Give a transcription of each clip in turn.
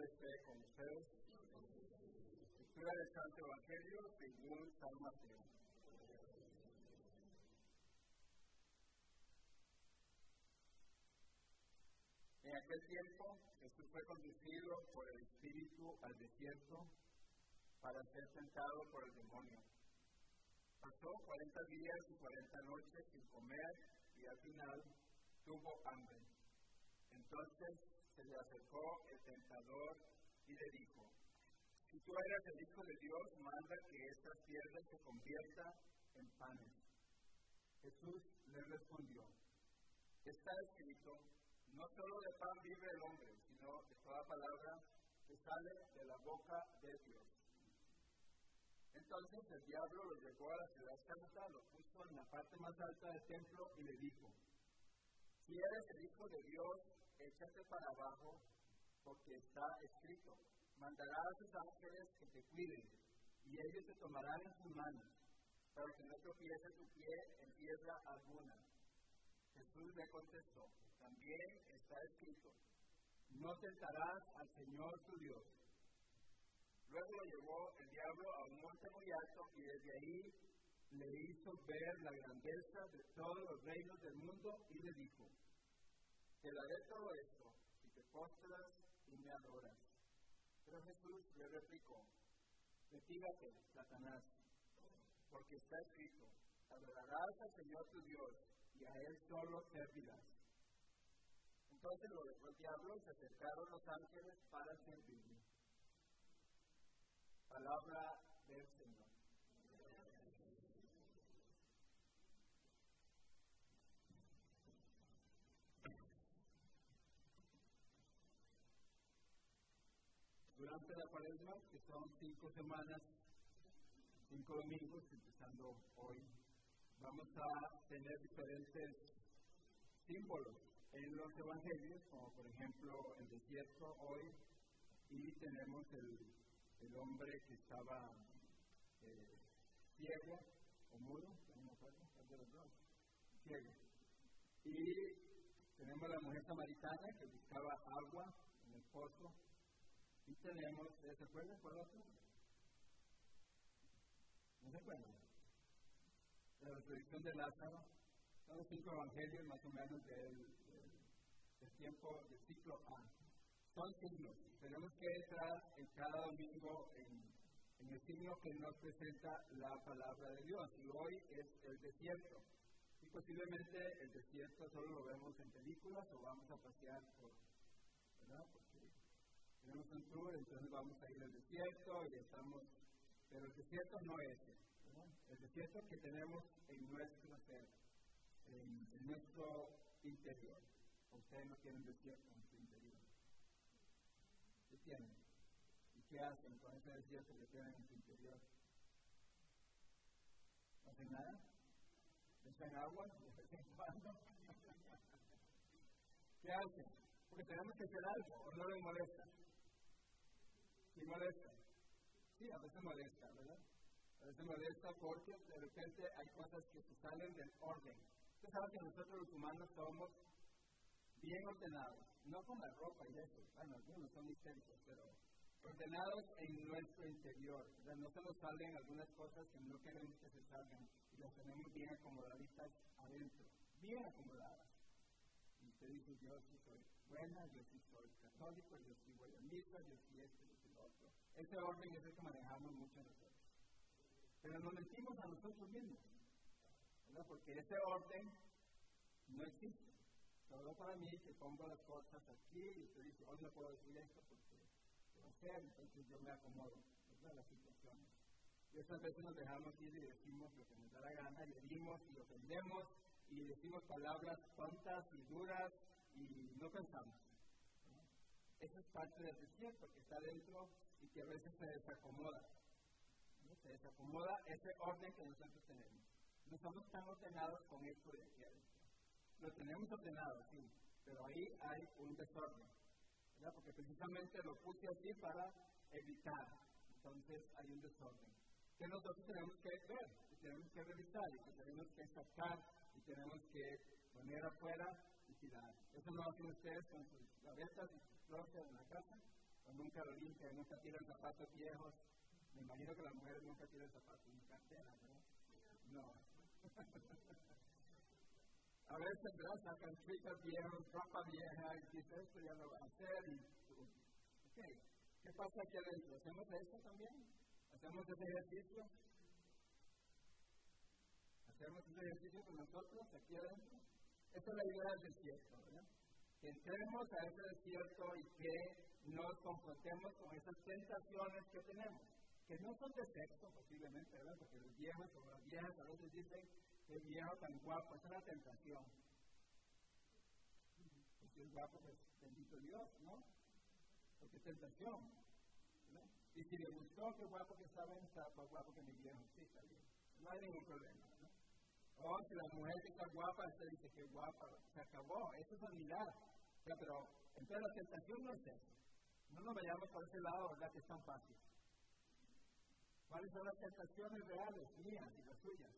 Esté con ustedes. Lectura del Santo Evangelio según San Mateo. En aquel tiempo Jesús fue conducido por el Espíritu al desierto para ser tentado por el demonio. Pasó 40 días y 40 noches sin comer y al final tuvo hambre. Entonces se le acercó el tentador y le dijo, si tú eres el Hijo de Dios, manda que estas piedras se conviertan en panes. Jesús le respondió, está escrito, no solo de pan vive el hombre, sino de toda palabra que sale de la boca de Dios. Entonces el diablo lo llevó a la ciudad santa, lo puso en la parte más alta del templo y le dijo, si eres el Hijo de Dios, échate para abajo, porque está escrito, mandará a sus ángeles que te cuiden, y ellos te tomarán en sus manos, para que no tropiece tu pie en piedra alguna. Jesús le contestó, también está escrito, no tentarás al Señor tu Dios. Luego lo llevó el diablo a un monte muy alto y desde ahí le hizo ver la grandeza de todos los reinos del mundo y le dijo, te daré todo esto si te postras y me adoras. Pero Jesús le replicó, retírate, Satanás, porque está escrito, adorarás al Señor tu Dios y a Él solo servirás. Entonces lo dejó el diablo y se acercaron los ángeles para servirle. Palabra del Señor. Durante la cuaresma, que son cinco semanas, cinco domingos, empezando hoy, vamos a tener diferentes símbolos en los evangelios, como por ejemplo el desierto hoy, y tenemos el, el hombre que estaba eh, ciego o mudo, ciego. Y tenemos la mujer samaritana que buscaba agua en el pozo. Y tenemos, ¿se acuerdan cuál otro? ¿No se acuerdan? La resurrección de Lázaro. Son los cinco evangelios más o menos del, del, del tiempo del ciclo A. Son signos. Tenemos que entrar en cada domingo en, en el signo que nos presenta la palabra de Dios. Y hoy es el desierto. Y posiblemente el desierto solo lo vemos en películas o vamos a pasear por, ¿verdad? Tenemos un tour, entonces vamos a ir al desierto y estamos, pero el desierto no es ¿verdad? el desierto que tenemos en nuestro en, nuestro interior. Ustedes no tienen desierto en su interior. ¿Qué tienen? ¿Y qué hacen con ese desierto que tienen en su interior? ¿No hacen nada? ¿Echan agua? ¿Qué hacen? Porque tenemos que hacer algo, o no les molesta. ¿Sí molesta? Sí, a veces molesta, ¿verdad? A veces molesta porque de repente hay cosas que se salen del orden. Usted sabe que nosotros los humanos somos bien ordenados, no con la ropa y eso, bueno, algunos son histéricos, pero ordenados en nuestro interior. ¿verdad? No se nos salen algunas cosas que no queremos que se salgan y las tenemos bien acomodaditas adentro, bien acomodadas. Y usted dice, yo sí soy buena, yo sí soy católico, yo sí voy a misa, yo sí esto, Ese orden es el que manejamos mucho nosotros. Pero nos mentimos a nosotros mismos, ¿verdad? Porque ese orden no existe. Solo para mí que pongo las cosas aquí y usted dice, hoy no puedo decir esto porque va a ser, entonces yo me acomodo, ¿verdad? Las situaciones. Y estas veces nos dejamos ir y decimos lo que nos da la gana, y herimos y ofendemos y decimos palabras tontas y duras y no pensamos. Eso es parte del desierto que está dentro y que a veces se desacomoda. ¿no? Se desacomoda ese orden que nosotros tenemos. No estamos tan ordenados con esto de aquí adentro. Lo tenemos ordenado, sí, pero ahí hay un desorden. ¿verdad? Porque precisamente lo puse así para evitar. Entonces hay un desorden. Que nosotros tenemos que ver, que tenemos que revisar, y que tenemos que sacar, y tenemos que poner afuera y tirar. Eso no hacen ustedes con sus gavetas en la casa. Cuando nunca lo limpian, nunca tiran zapatos viejos. Me imagino que las mujeres nunca tiran zapatos en cartera, ¿no? No. a veces, ¿verdad? Sacan chicas viejos, ropa vieja, y dice esto ya lo va a hacer. Y. ¿Qué pasa aquí adentro? ¿Hacemos eso también? ¿Hacemos ese ejercicio? ¿Hacemos ese ejercicio con nosotros aquí adentro? Esa es la idea del desierto, ¿verdad? Entremos a ese desierto y que nos confrontemos con esas tentaciones que tenemos, que no son de sexo posiblemente, ¿verdad? Porque los viejos o las viejas a veces dicen que el viejo tan guapo, es una tentación. Pues si es guapo, pues bendito Dios, ¿no? Porque es tentación. Y si le gustó, qué guapo que estaba en más guapo que mi viejo, sí, está bien. No hay ningún problema, ¿no? O si la mujer que está guapa, usted dice que guapa, se acabó, eso es vanidad. Sea, pero entonces la tentación no es eso. No nos vayamos por ese lado, ¿verdad? Que es tan fácil. ¿Cuáles son las tentaciones reales, mías y las suyas?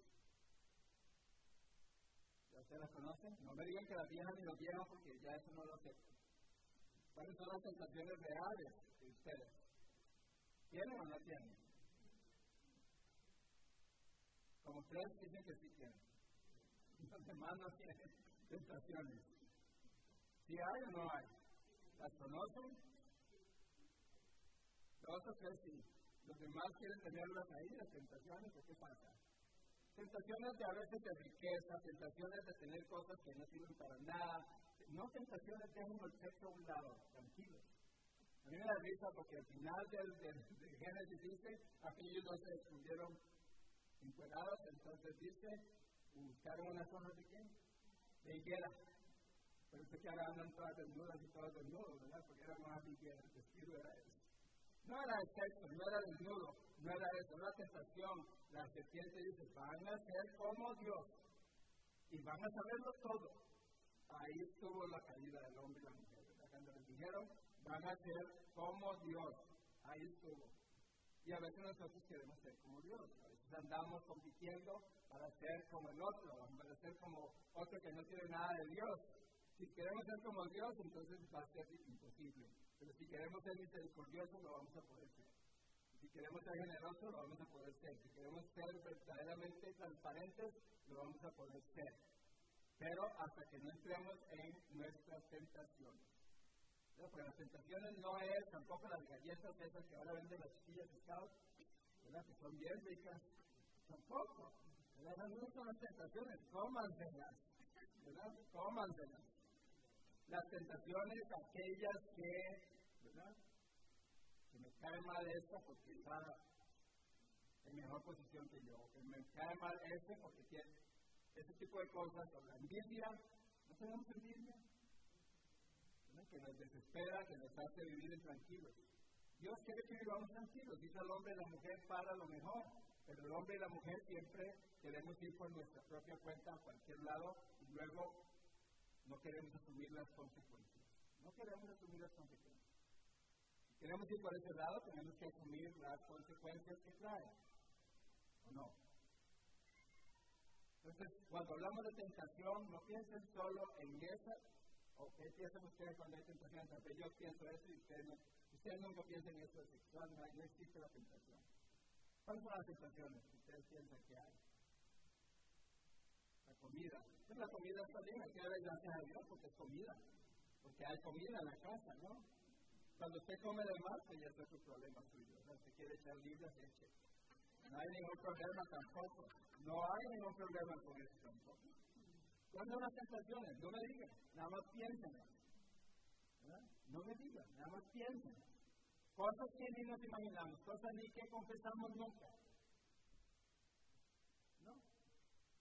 ¿Ya ustedes las conocen? No me digan que las viejas ni los viejos porque ya eso no lo acepto. ¿Cuáles son las tentaciones reales de ustedes? ¿Tienen o no tienen? Como tres dicen que sí tienen. Los no tienen tentaciones. ¿Sí hay o no hay? ¿Las conocen? Dos o tres sí. Los demás quieren tenerlas ahí, las tentaciones, ¿qué pasa? Tentaciones de a veces de riqueza, tentaciones de tener cosas que no sirven para nada. No tentaciones, dejen el sexo a un lado, tranquilos. A mí me da risa porque al final del, del, Génesis dice, aquellos dos se descubrieron encuerados, entonces dice, buscaron unas hojas de qué? De higuera. Pero sé que ahora andan todas desnudas y todos desnudos, ¿verdad? Porque eran más higuera, el vestido era eso. No era el sexo, no era desnudo, no era eso, era la tentación. La serpiente dice, van a ser como Dios y van a saberlo todo. Ahí estuvo la caída del hombre y la mujer. ¿verdad? Cuando les dijeron, van a ser como Dios. Ahí estuvo. Y a veces nosotros queremos ser como Dios. Veces andamos compitiendo para ser como el otro, para ser como otro que no tiene nada de Dios. Si queremos ser como Dios, entonces va a ser imposible. Pero si queremos ser misericordiosos, lo vamos a poder ser. Si queremos ser generosos, lo vamos a poder ser. Si queremos ser verdaderamente transparentes, lo vamos a poder ser. Pero hasta que no entremos en nuestras tentaciones. ¿No? Porque las tentaciones no es tampoco las galletas esas que ahora venden las chiquillas de ¿verdad? que son bien ricas. Tampoco. ¿verdad? No son las tentaciones, cómanselas. ¿verdad? Cómanselas. Las tentaciones, aquellas que, ¿verdad? Que me cae mal esta porque está en mejor posición que yo, que me cae mal este porque tiene ese tipo de cosas, o la envidia, no tenemos envidia, ¿verdad? que nos desespera, que nos hace vivir tranquilos. Dios quiere que vivamos tranquilos, dice el hombre y la mujer para lo mejor, pero el hombre y la mujer siempre queremos ir por nuestra propia cuenta a cualquier lado y luego no queremos asumir las consecuencias. No queremos asumir las consecuencias. Si queremos ir por ese lado, tenemos que asumir las consecuencias que trae. ¿O no? Entonces, cuando hablamos de tentación, no piensen solo en esa, o qué piensan ustedes cuando hay tentación. Entonces, yo pienso eso y ustedes, no, ustedes nunca piensan eso de sexual, no existe la tentación. ¿Cuáles son las tentaciones que ustedes piensan que hay? La comida. Pues la comida está bien, hay que darle gracias a Dios porque es comida. Porque hay comida en la casa, ¿no? Cuando usted come de más, pues ya es otro problema suyo. O sea, usted quiere echar libras, eche. No hay ningún problema tampoco. No hay ningún problema con eso tampoco. ¿Cuándo las tentaciones? No me digan, nada más piensen. No me digan, nada más piensen. Cosas que ni nos imaginamos, cosas ni que confesamos nunca. ¿No?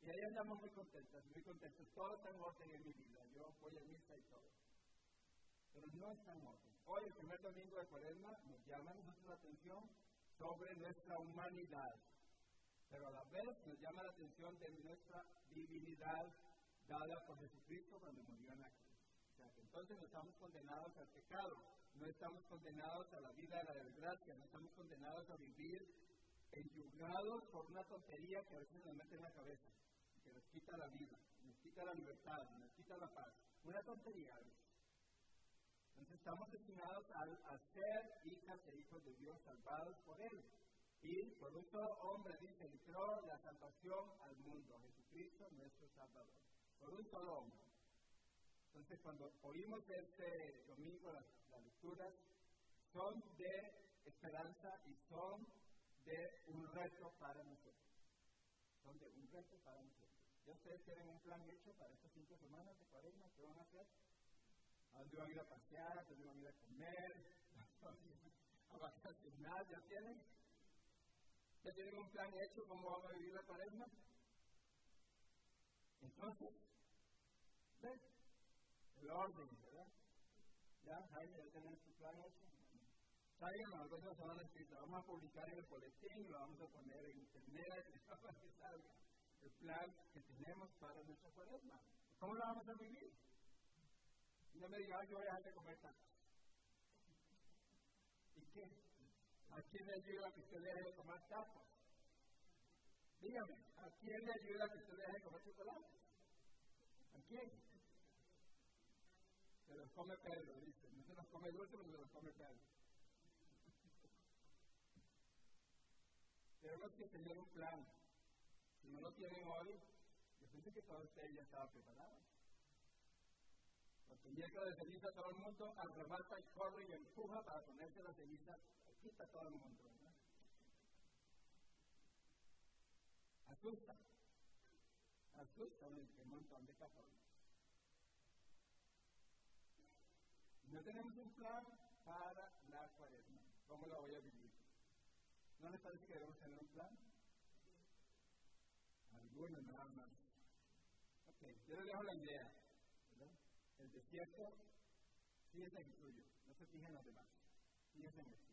Y ahí andamos muy contentos, muy contentos. Todo está en orden en mi vida. Yo voy a misa y todo. Pero no está en orden. Hoy, el primer domingo de Cuaresma, nos llama nosotros la atención sobre nuestra humanidad. Pero a la vez nos llama la atención de nuestra divinidad dada por Jesucristo cuando murió en la cruz. O sea, que entonces no estamos condenados al pecado, no estamos condenados a la vida de la desgracia, no estamos condenados a vivir enyugados por una tontería que a veces nos mete en la cabeza, que nos quita la vida, nos quita la libertad, nos quita la paz. Una tontería a. Entonces estamos destinados a hacer y ovejas e hijos de Dios salvados por Él. Y por un solo hombre, dice, entró la salvación al mundo, Jesucristo nuestro Salvador. Por un solo hombre. Entonces, cuando oímos este domingo las, lecturas, son de esperanza y son de un reto para nosotros. Son de un reto para nosotros. ¿Ya ustedes tienen un plan hecho para estas cinco semanas de cuaresma? ¿Qué van a hacer? ¿A dónde van a ir a pasear? ¿A van a ir a comer? ¿A vacacionar? ¿Ya tienen? ¿Ya tienen un plan hecho cómo van a vivir la cuaresma? Entonces, ¿ves? El orden, ¿verdad? ¿Ya, Jaime, ya tienen su plan hecho? Traigan las cosas van escritas. Vamos a publicar en el boletín, lo vamos a poner en internet, para que salga el plan que tenemos para nuestra cuaresma. ¿Cómo lo vamos a vivir? No me diga, yo voy a dejar de comer tacos. ¿Y qué? ¿A quién le ayuda que usted deje de comer tacos? Dígame, ¿a quién le ayuda que usted deje de comer chocolate? ¿A quién? Se los come Pedro, dice. No se los come dulce, pero se los come Pedro. Tenemos que tener un plan. Si no lo tienen hoy, yo pensé que todos ustedes ya estaban preparados. Porque llega de ceniza todo el mundo, arrebata y corre y empuja para ponerse la ceniza, quita todo el mundo. ¿verdad? Asusta. Asusta un montón de católicos. Tenemos un plan para la cuaresma. ¿Cómo la voy a vivir? ¿No les parece que debemos tener un plan? Algunos nada más. Ok, yo les dejo la idea el desierto, fíjense en el suyo, no se fijen en los demás, fíjense en el